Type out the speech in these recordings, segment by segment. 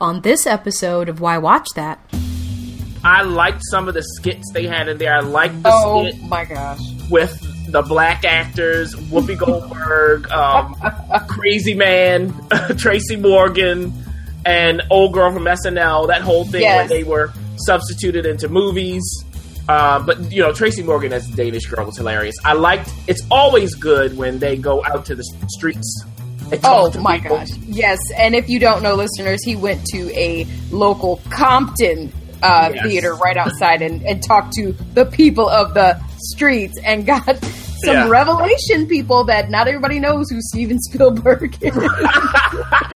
on this episode of Why Watch That. I liked some of the skits they had in there. I liked the Oh skit my gosh. with the black actors, Whoopi Goldberg, um, Crazy Man, Tracy Morgan, and old girl from SNL. That whole thing Yes. when they were substituted into movies. Uh, but you know, Tracy Morgan as the Danish girl was hilarious. I liked. It's always good when they go out to the streets. Oh my gosh. Yes. And if you don't know, listeners, he went to a local Compton uh, Yes. theater right outside and, and talked to the people of the streets and got some Yeah. revelation people that not everybody knows who Steven Spielberg is.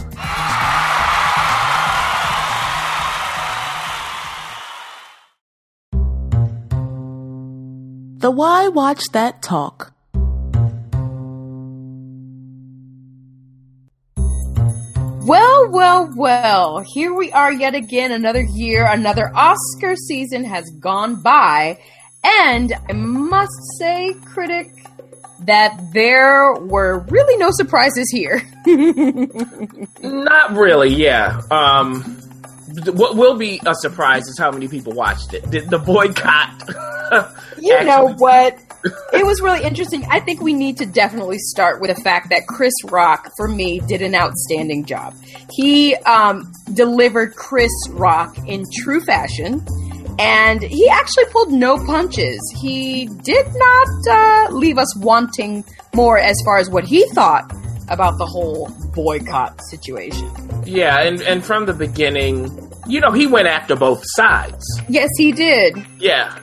The Why Watch That Talk. Well, well, well. Here we are yet again. Another year, another Oscar season has gone by. And I must say, critic, that there were really no surprises here. Not really. Yeah. Um, th- what will be a surprise is how many people watched it. Did the boycott? You know what? It was really interesting. I think we need to definitely start with the fact that Chris Rock, for me, did an outstanding job. He um, delivered Chris Rock in true fashion, and he actually pulled no punches. He did not uh, leave us wanting more as far as what he thought about the whole boycott situation. Yeah, and and from the beginning, you know, he went after both sides. Yes, he did. Yeah.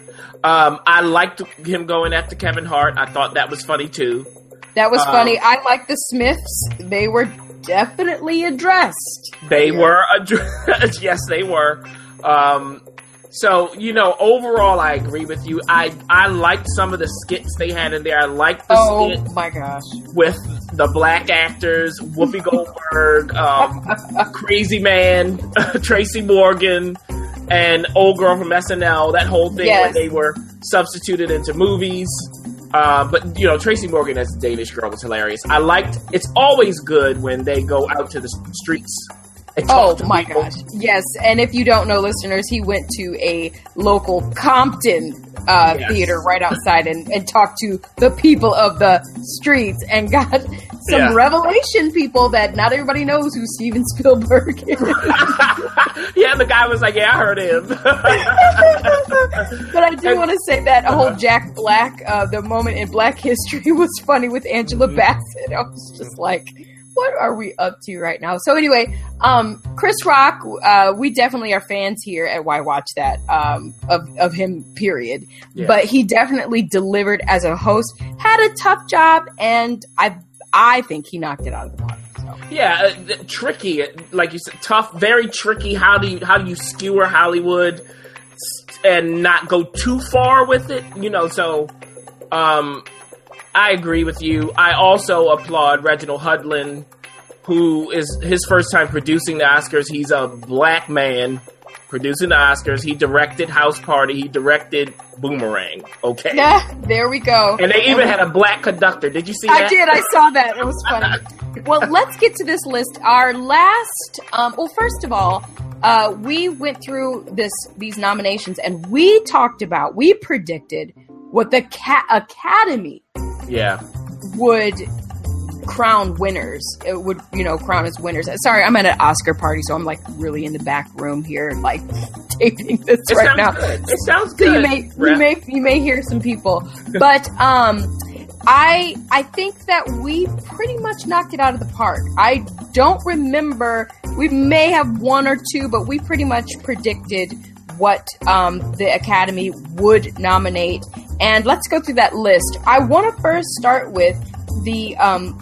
Um, I liked him going after Kevin Hart. I thought that was funny too. That was Um, funny. I like the Smiths. They were definitely addressed. They were addressed. yes, they were. Um, so you know, overall, I agree with you. I I liked some of the skits they had in there. I liked the Oh skit my gosh. with the black actors, Whoopi Goldberg, um, Crazy Man, Tracy Morgan, and old girl from SNL. That whole thing Yes. when they were substituted into movies. Uh, but you know, Tracy Morgan as the Danish girl was hilarious. I liked. It's always good when they go out to the streets. Oh my people. gosh. Yes. And if you don't know, listeners, he went to a local Compton uh, Yes. theater right outside and, and talked to the people of the streets and got some Yeah. revelation people that not everybody knows who Steven Spielberg is. yeah, the guy was like, "Yeah, I heard him." but I do want to say that a whole Jack Black, uh, the moment in Black history was funny with Angela Bassett. I was just like, what are we up to right now? So anyway, um, Chris Rock, uh, we definitely are fans here at Why Watch That um, of of him. Period. Yeah. But he definitely delivered as a host. Had a tough job, and I I think he knocked it out of the park. So. Yeah, uh, tricky, like you said, tough, very tricky. How do you how do you skewer Hollywood and not go too far with it? You know, so um, I agree with you. I also applaud Reginald Hudlin, who is his first time producing the Oscars. He's a black man producing the Oscars. He directed House Party. He directed Boomerang. Okay, Yeah, there we go. and they even had a black conductor. Did you see that? I that? did. I saw that. It was funny. well, let's get to this list. Our last. Um, well, first of all, uh, we went through this these nominations and we talked about. We predicted what the ca- Academy Yeah. would crown winners. It would, you know, crown as winners. Sorry, I'm at an Oscar party, so I'm like really in the back room here, and like taping this It right now. good. It sounds So good. you may you may you may hear some people, but um, I I think that we pretty much knocked it out of the park. I don't remember. We may have one or two, but we pretty much predicted what um, the Academy would nominate. And let's go through that list. I want to first start with the um,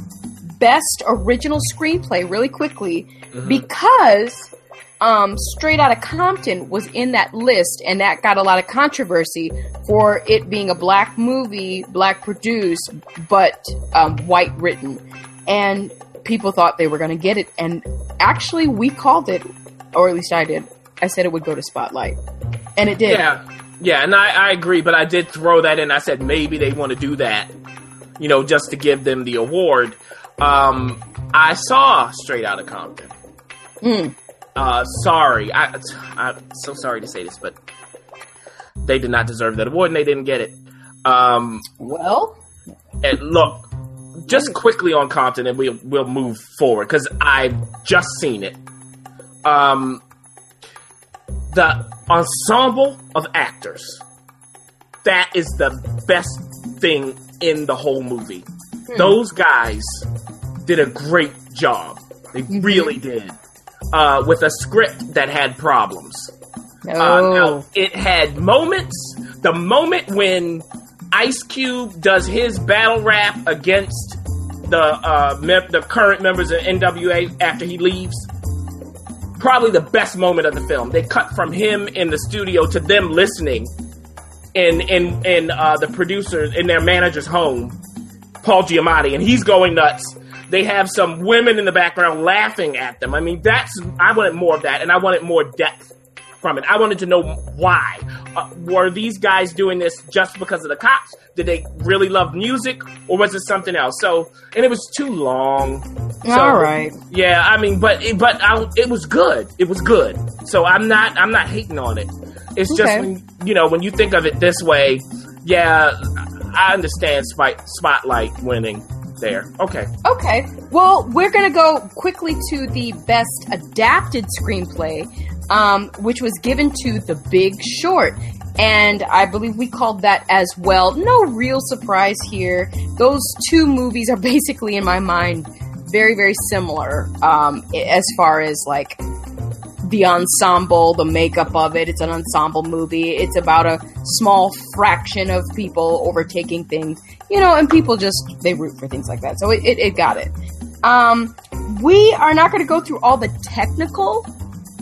best original screenplay really quickly because um, Straight Outta Compton was in that list, and that got a lot of controversy for it being a black movie, black produced, but um, white written. And people thought they were going to get it. And actually, we called it, or at least I did. I said it would go to Spotlight. And it did. Yeah, yeah, and I, I agree, but I did throw that in. I said maybe they want to do that, you know, just to give them the award. Um, I saw Straight Outta Compton. Mm. Uh, sorry, I, I'm so sorry to say this, but they did not deserve that award, and they didn't get it. Um, Well, and look, just quickly on Compton, and we'll we'll move forward because I've just seen it. Um, the ensemble of actors that is the best thing in the whole movie. Those guys did a great job. They really did. Uh, with a script that had problems. Uh, now, it had moments. The moment when Ice Cube does his battle rap against the uh, mem- the current members of NWA after he leaves, probably the best moment of the film. They cut from him in the studio to them listening in in in uh, the producers in their manager's home, Paul Giamatti, and he's going nuts. They have some women in the background laughing at them. I mean, that's I wanted more of that, and I wanted more depth from it. I wanted to know why. Uh, were these guys doing this just because of the cops? Did they really love music, or was it something else? So, and it was too long. So, All right. Yeah, I mean, but it, but I, it was good. It was good. So I'm not I'm not hating on it. It's just when, you know when you think of it this way. Yeah, I understand Spot, Spotlight winning there. Okay. Okay. Well, we're going to go quickly to the best adapted screenplay, um, which was given to The Big Short. And I believe we called that as well. No real surprise here. Those two movies are basically, in my mind, very, very similar um, as far as like the ensemble, the makeup of it. It's an ensemble movie. It's about a small fraction of people overtaking things, you know, and people just they root for things like that. So it, it, it got it. Um, we are not going to go through all the technical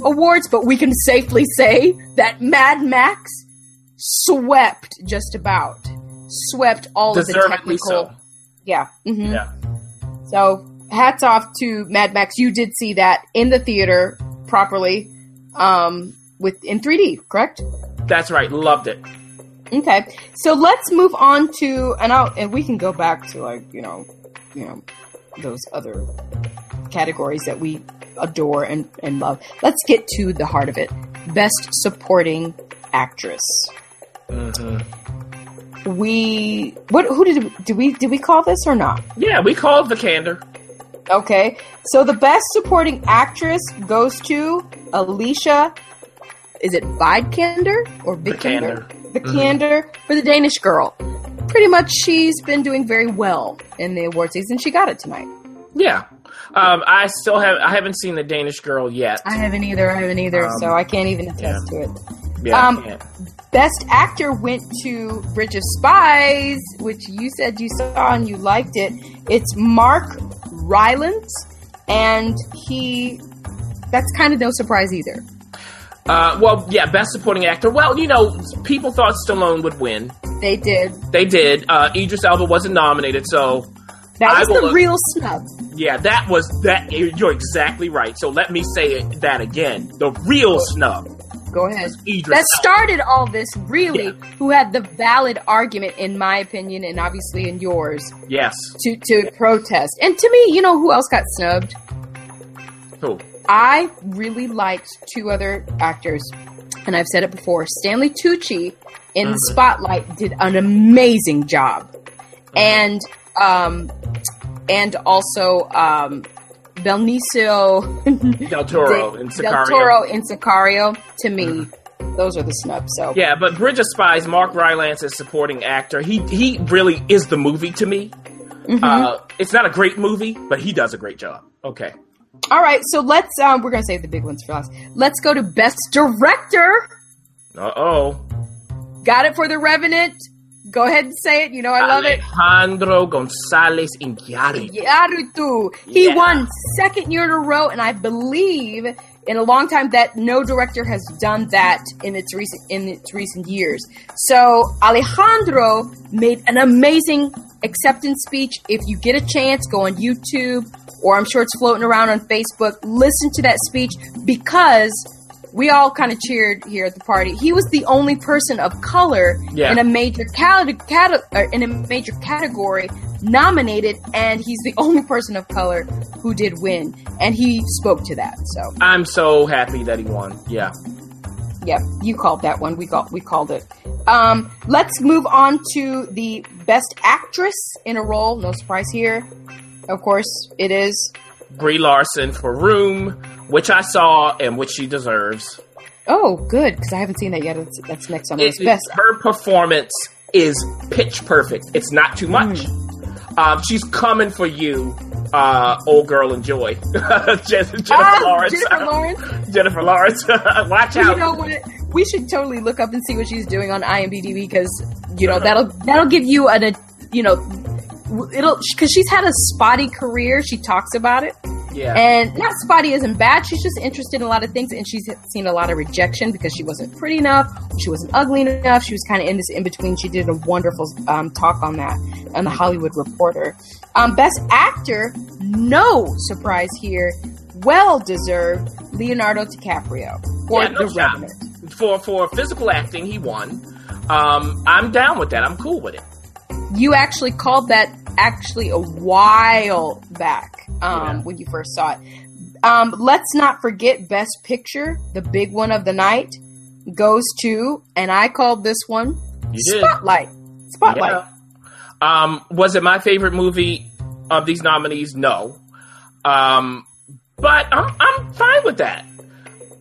awards, but we can safely say that Mad Max swept just about swept all of the technical. so. Yeah. hmm Yeah. so hats off to Mad Max. You did see that in the theater properly, um, with in 3D, correct? That's right. Loved it. Okay. So let's move on to and I'll and we can go back to like, you know, you know, those other categories that we adore and, and love. Let's get to the heart of it. Best supporting actress. Uh-huh. We what who did did we did we call this or not? Yeah, we called the candor. Okay. So the best supporting actress goes to Alicia. Is it Videkander or Vikander? Vikander. Vikander mm-hmm. for the Danish girl. Pretty much, she's been doing very well in the award season. She got it tonight. Yeah. Um, I still have. I haven't seen the Danish girl yet. I haven't either. I haven't either. Um, so I can't even attest yeah. to it. Yeah. Um. Best actor went to Bridge of Spies, which you said you saw and you liked it. It's Mark Rylance, and he. That's kind of no surprise either. Uh, well, yeah, best supporting actor. Well, you know, people thought Stallone would win. They did. They did. Uh, Idris Elba wasn't nominated, so That was the look- real snub. yeah, that was that. You're exactly right. So let me say it, that again. The real snub, Go ahead. Idris. That started all this, really, Yeah. who had the valid argument, in my opinion, and obviously in yours, Yes. to, to protest. And to me, you know who else got snubbed? Who? I really liked two other actors, and I've said it before. Stanley Tucci in the Spotlight did an amazing job, and um, and also um, Benicio Del Toro Del- and Del Sicario. Toro in Sicario. To me, those are the snubs. So Yeah, but Bridge of Spies, Mark Rylance is supporting actor. He he really is the movie to me. Mm-hmm. Uh, it's not a great movie, but he does a great job. Okay. all right, so let's um, we're gonna save the big ones for last. Let's go to best director. Uh oh. Got it for the Revenant. Go ahead and say it. You know I love it. Alejandro Gonzalez Iñárritu. He Yeah. won second year in a row, and I believe in a long time that no director has done that in its recent in its recent years. So Alejandro made an amazing acceptance speech. If you get a chance, go on YouTube or I'm sure it's floating around on Facebook. Listen to that speech because we all kind of cheered here at the party. He was the only person of color Yeah. in a major cate- cate- uh, in a major category nominated, and he's the only person of color who did win, and he spoke to that. So, I'm so happy that he won. Yeah. yep, you called that one. We got we called it. Um, let's move on to the best actress in a role. No surprise here. Of course, it is. Brie Larson for Room, which I saw and which she deserves. Oh, good because I haven't seen that yet. That's, that's next on the list. Best. her performance is pitch perfect. It's not too much. Hmm. Um, she's coming for you, uh, old girl enjoy. Jennifer, Jennifer Ah, Lawrence. Jennifer Lawrence. Jennifer Lawrence. Watch out. you know what? We should totally look up and see what she's doing on IMDb because you know that'll that'll give you an a you know it'll because she's had a spotty career. She talks about it, yeah. and not spotty isn't bad. She's just interested in a lot of things, and she's seen a lot of rejection because she wasn't pretty enough, she wasn't ugly enough. She was kind of in this in between. She did a wonderful um, talk on that on the Hollywood Reporter. Um, Best Actor, no surprise here, well deserved. Leonardo DiCaprio for Yeah, no The. Revenant. for for physical acting, he won. Um, I'm down with that. I'm cool with it. You actually called that actually a while back um, Yeah. when you first saw it. Um, let's not forget Best Picture, the big one of the night, goes to, and I called this one You did. Spotlight. Spotlight. Yeah. Um, was it my favorite movie of these nominees? No. Um, but I'm I'm fine with that.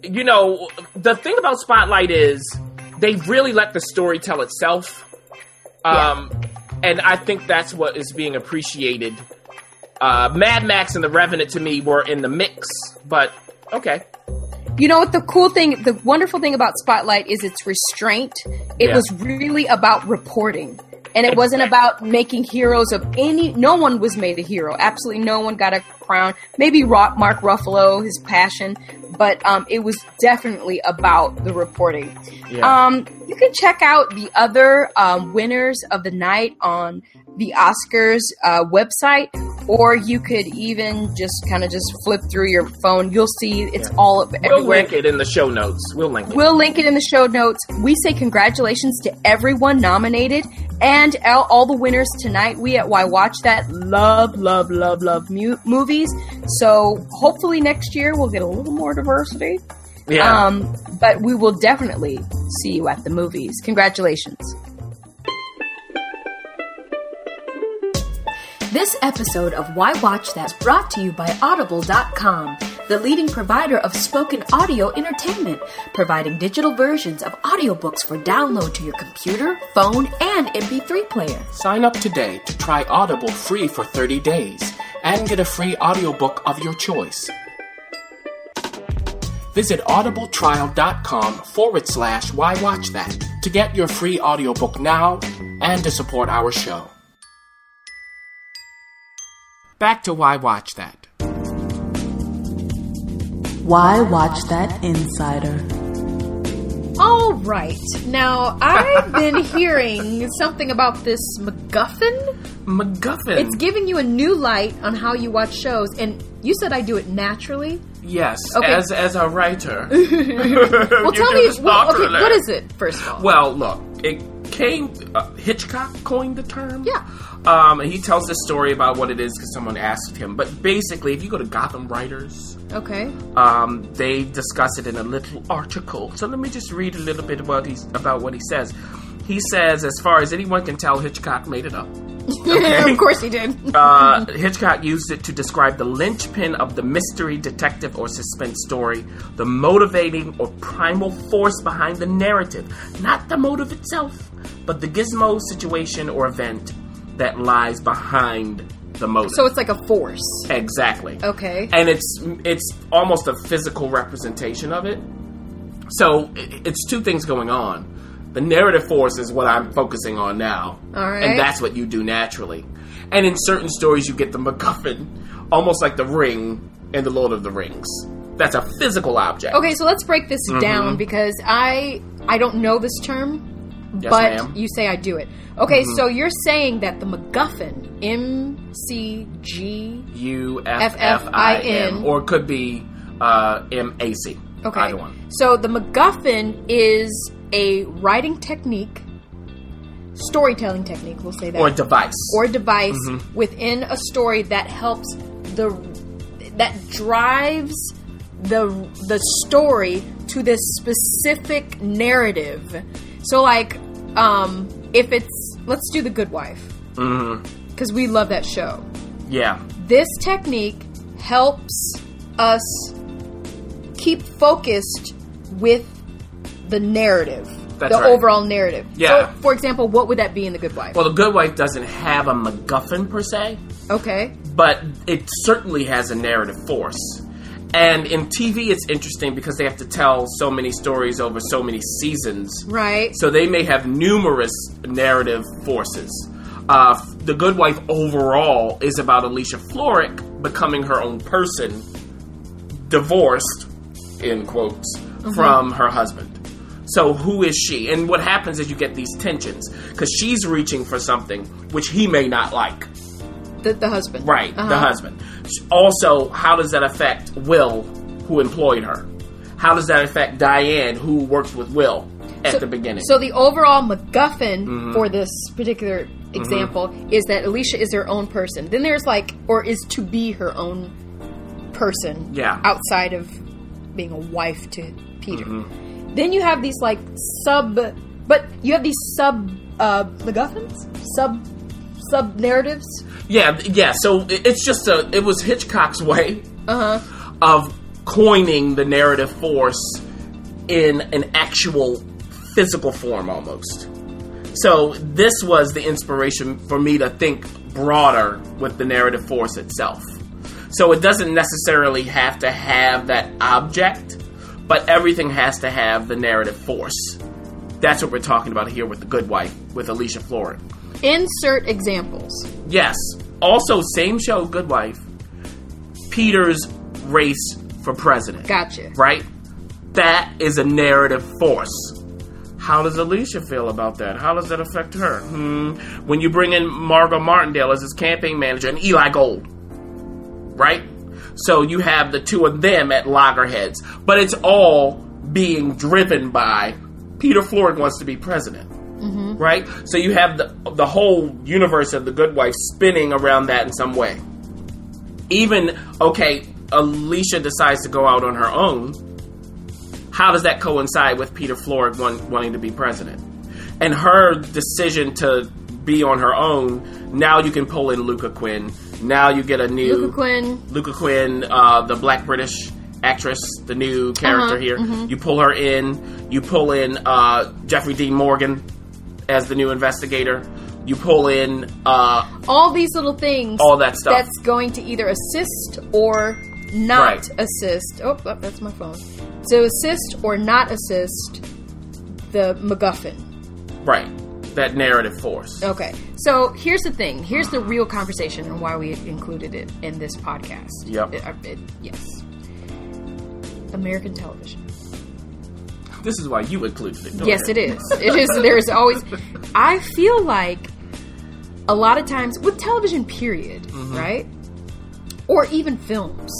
You know, the thing about Spotlight is they really let the story tell itself. Um, and I think that's what is being appreciated. Uh, Mad Max and The Revenant to me were in the mix, but okay. You know what the cool thing, the wonderful thing about Spotlight is its restraint. It Yeah. was really about reporting. And it wasn't about making heroes of any. No one was made a hero. Absolutely no one got a crown. Maybe Mark Ruffalo, his passion, but um, it was definitely about the reporting. Yeah. Um, you can check out the other um, winners of the night on the Oscars uh, website, or you could even just kind of just flip through your phone. You'll see it's all we'll link it in the show notes. We'll link it. We'll link it in the show notes. We say congratulations to everyone nominated and all, all the winners tonight. We at Why Watch That love, love, love, love mu- movies. So hopefully next year we'll get a little more diversity. yeah. Um, but we will definitely see you at the movies. Congratulations. This episode of Why Watch That is brought to you by Audible.com, the leading provider of spoken audio entertainment, providing digital versions of audiobooks for download to your computer, phone, and MP3 player. Sign up today to try Audible free for 30 days and get a free audiobook of your choice. Visit audibletrial.com forward slash why watch that to get your free audiobook now and to support our show. Back to why watch that. Why watch that insider? All right. Now, I've been hearing something about this MacGuffin. MacGuffin. It's giving you a new light on how you watch shows, and you said I do it naturally. yes, Okay. as as a writer. Well, tell me, well, okay, what is it, first of all? Well, look, it came. Uh, Hitchcock coined the term. Yeah. Um, and he tells this story about what it is because someone asked him. But basically, if you go to Gotham Writers, okay. um, they discuss it in a little article. So let me just read a little bit about he's about what he says. He says, as far as anyone can tell, Hitchcock made it up. of course he did. Uh, Hitchcock used it to describe the linchpin of the mystery, detective, or suspense story, the motivating or primal force behind the narrative, not the motive itself, but the gizmo, situation, or event that lies behind the motive. So it's like a force. exactly. Okay. And it's it's almost a physical representation of it. So it's two things going on. The narrative force is what I'm focusing on now. All right. And that's what you do naturally. And in certain stories, you get the MacGuffin, almost like the ring in The Lord of the Rings. That's a physical object. Okay, so let's break this Mm-hmm. down because I I don't know this term, Yes, but ma'am. Mm-hmm. you say I do it. Okay, so you're saying that the MacGuffin, M C G. U F F I N, or it could be uh, M A C. Okay, Either one. so the MacGuffin is a writing technique, storytelling technique. We'll say that, Or device. or device Mm-hmm. within a story that helps the that drives the the story to this specific narrative. So like um if it's let's do the good wife Mm-hmm. cuz we love that show. yeah. This technique helps us keep focused with the narrative. That's the right. overall narrative. Yeah. So, for example, what would that be in The Good Wife? Well, the good wife doesn't have a MacGuffin per se, okay. but it certainly has a narrative force. And in TV, it's interesting because they have to tell so many stories over so many seasons. Right. So they may have numerous narrative forces. Uh, the Good Wife overall is about Alicia Florrick becoming her own person, divorced, in quotes, from her husband. So who is she? And what happens is you get these tensions because she's reaching for something which he may not like. The, the husband. Right, the Uh-huh. husband. Also, how does that affect Will, who employed her? How does that affect Diane, who works with Will at So- the beginning? So the overall MacGuffin Mm-hmm. for this particular example is that Alicia is her own person. Then there's like, or is to be her own person. Yeah. Outside of being a wife to Peter. Mm-hmm. Then you have these like sub, but you have these sub uh, MacGuffins, sub sub narratives. Yeah, yeah. So it- it's just a. It was Hitchcock's way Uh huh. of coining the narrative force in an actual physical form, almost. So this was the inspiration for me to think broader with the narrative force itself. So it doesn't necessarily have to have that object, but everything has to have the narrative force. That's what we're talking about here with the Good Wife with Alicia Florrick. Insert examples. Yes. Also, same show, Good Wife. Peter's race for president. Gotcha. Right? That is a narrative force. How does Alicia feel about that? How does that affect her? Hmm. When you bring in Margot Martindale as his campaign manager and Eli Gold, right? So you have the two of them at loggerheads, but it's all being driven by Peter Florrick wants to be president right? So you have the the whole universe of the Good Wife spinning around that in some way. Even okay, Alicia decides to go out on her own. How does that coincide with Peter want, wanting to be president? And her decision to be on her own. Now you can pull in Lucca Quinn. Now you get a new Lucca Quinn. Lucca Quinn, uh, the black British actress, the new character Uh-huh, here. You pull her in. You pull in uh, Jeffrey Dean Morgan as the new investigator. You pull in uh, all these little things All that stuff. that's going to either assist or not Right. assist oh, oh, that's my phone so assist or not assist the macguffin right that narrative force. okay so here's the thing here's the real conversation and why we included it in this podcast Yep. It- uh, it- yes american television This is why you included it. Go Yes, ahead. it is. It is. There's always. I feel like a lot of times with television, period, Mm-hmm. right? Or even films,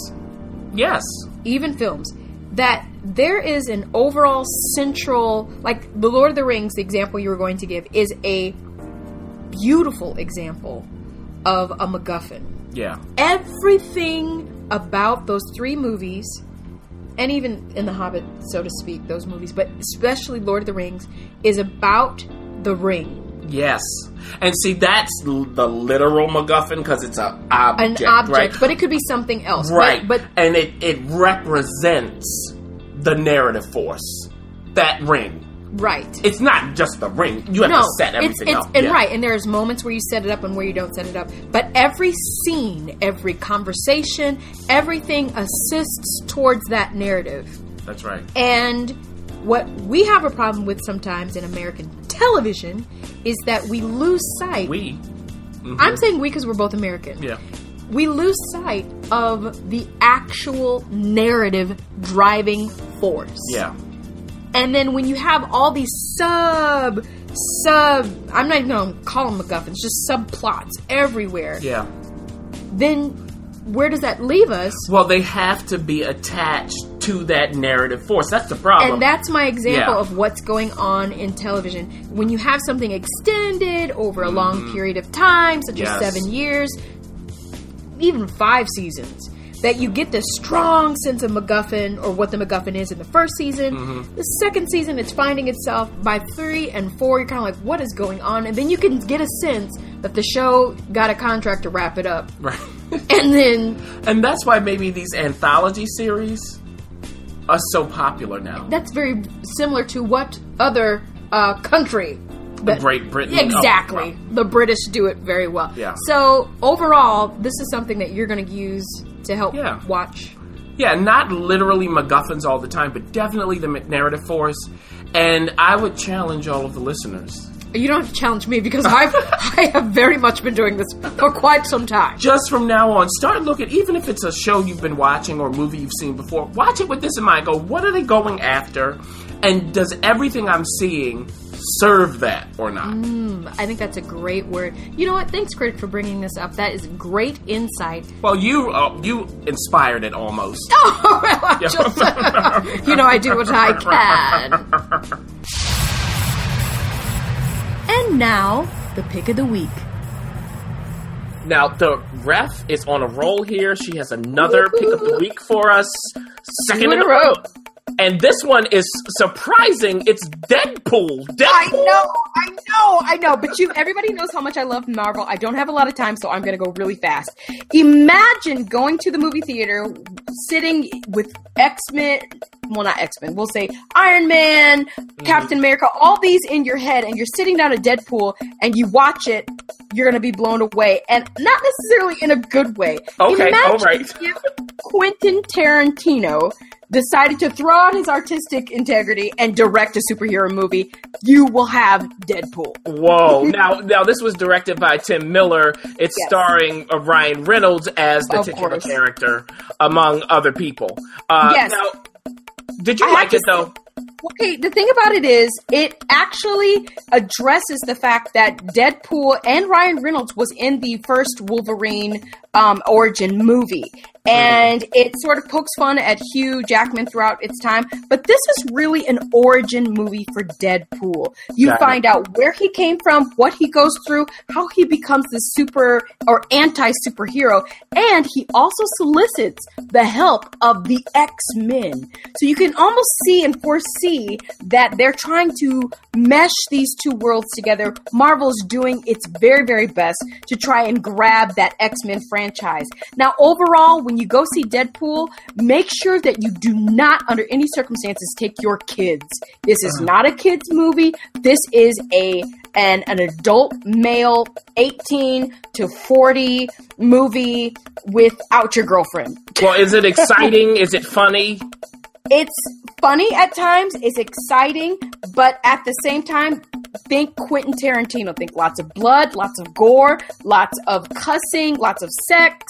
Yes. even films, that there is an overall central, like the Lord of the Rings, the example you were going to give, is a beautiful example of a MacGuffin. Yeah. Everything about those three movies and even in The Hobbit, so to speak, those movies, but especially Lord of the Rings, is about the ring. Yes. And see, that's l- the literal MacGuffin because it's an An object, object, right? but it could be something else. But- right. But, and it it represents the narrative force. That ring. Right. It's not just the ring. You have no, to set it's, everything it's, up. and Yeah. right, and there's moments where you set it up and where you don't set it up. But every scene, every conversation, everything assists towards that narrative. That's right. And what we have a problem with sometimes in American television is that we lose sight. We. Mm-hmm. I'm saying we because we're both American. Yeah. We lose sight of the actual narrative driving force. Yeah. And then when you have all these sub sub I'm not even gonna call them MacGuffins, just subplots everywhere, Yeah. then where does that leave us? Well, they have to be attached to that narrative force. That's the problem. And that's my example Yeah. of what's going on in television. When you have something extended over a long period of time, such Mm-hmm. Yes. as seven years, even five seasons, that you get this strong sense of MacGuffin or what the MacGuffin is in the first season. Mm-hmm. The second season, it's finding itself. By three and four, you're kind of like, what is going on? And then you can get a sense that the show got a contract to wrap it up. right. And then and that's why maybe these anthology series are so popular now. that's very similar to what other uh, country that Great Britain. exactly Oh, the British do it very well. Yeah. So overall, this is something that you're going to use to help Yeah. watch. Yeah, not literally MacGuffins all the time, but definitely the narrative force. And I would challenge all of the listeners You don't have to challenge me because I've I have very much been doing this for quite some time. just from now on, start looking, even if it's a show you've been watching or a movie you've seen before, watch it with this in mind. Go, what are they going after? And does everything I'm seeing serve that or not? I think that's a great word. You know what? Thanks, critic, for bringing this up. That is great insight. Well, you uh, you inspired it almost. Oh, well, just- you know, I do what I can. And now, the pick of the week. Now the ref is on a roll here. She has another pick of the week for us. Second in in a a row. row. And this one is surprising. It's Deadpool. Deadpool. I know, I know, I know. But you, everybody knows how much I love Marvel. I don't have a lot of time, so I'm going to go really fast. Imagine going to the movie theater, sitting with X Men. Well, not X Men. We'll say Iron Man, mm-hmm. Captain America, all these in your head, and you're sitting down at Deadpool, and you watch it. You're going to be blown away, and not necessarily in a good way. Okay, Imagine all right. if Quentin Tarantino decided to throw out his artistic integrity and direct a superhero movie, you will have Deadpool. Whoa! now, now this was directed by Tim Miller. It's Yes. starring uh, Ryan Reynolds as the Of titular course. character, among other people. Uh, Yes. Now, did you I like it though? Okay, the thing about it is, it actually addresses the fact that Deadpool and Ryan Reynolds was in the first Wolverine um, origin movie. And it sort of pokes fun at Hugh Jackman throughout its time, but this is really an origin movie for Deadpool. You Got it. find out where he came from, what he goes through, how he becomes the super or anti superhero, and he also solicits the help of the X Men. So you can almost see and foresee that they're trying to mesh these two worlds together. Marvel's doing its very, very best to try and grab that X Men franchise. Now, overall, when you go see Deadpool, make sure that you do not, under any circumstances, take your kids. This is uh-huh. not a kids movie. This is a an, an adult male 18 to 40 movie without your girlfriend. Well, is it exciting? is it funny? It's funny at times, it's exciting, but at the same time, think Quentin Tarantino. Think lots of blood, lots of gore, lots of cussing, lots of sex.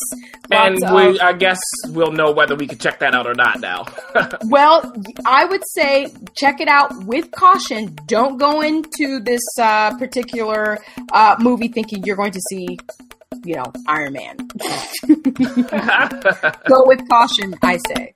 And we, of, I guess, we'll know whether we can check that out or not now. well, I would say check it out with caution. Don't go into this uh, particular uh, movie thinking you're going to see, you know, Iron Man. go with caution, I say.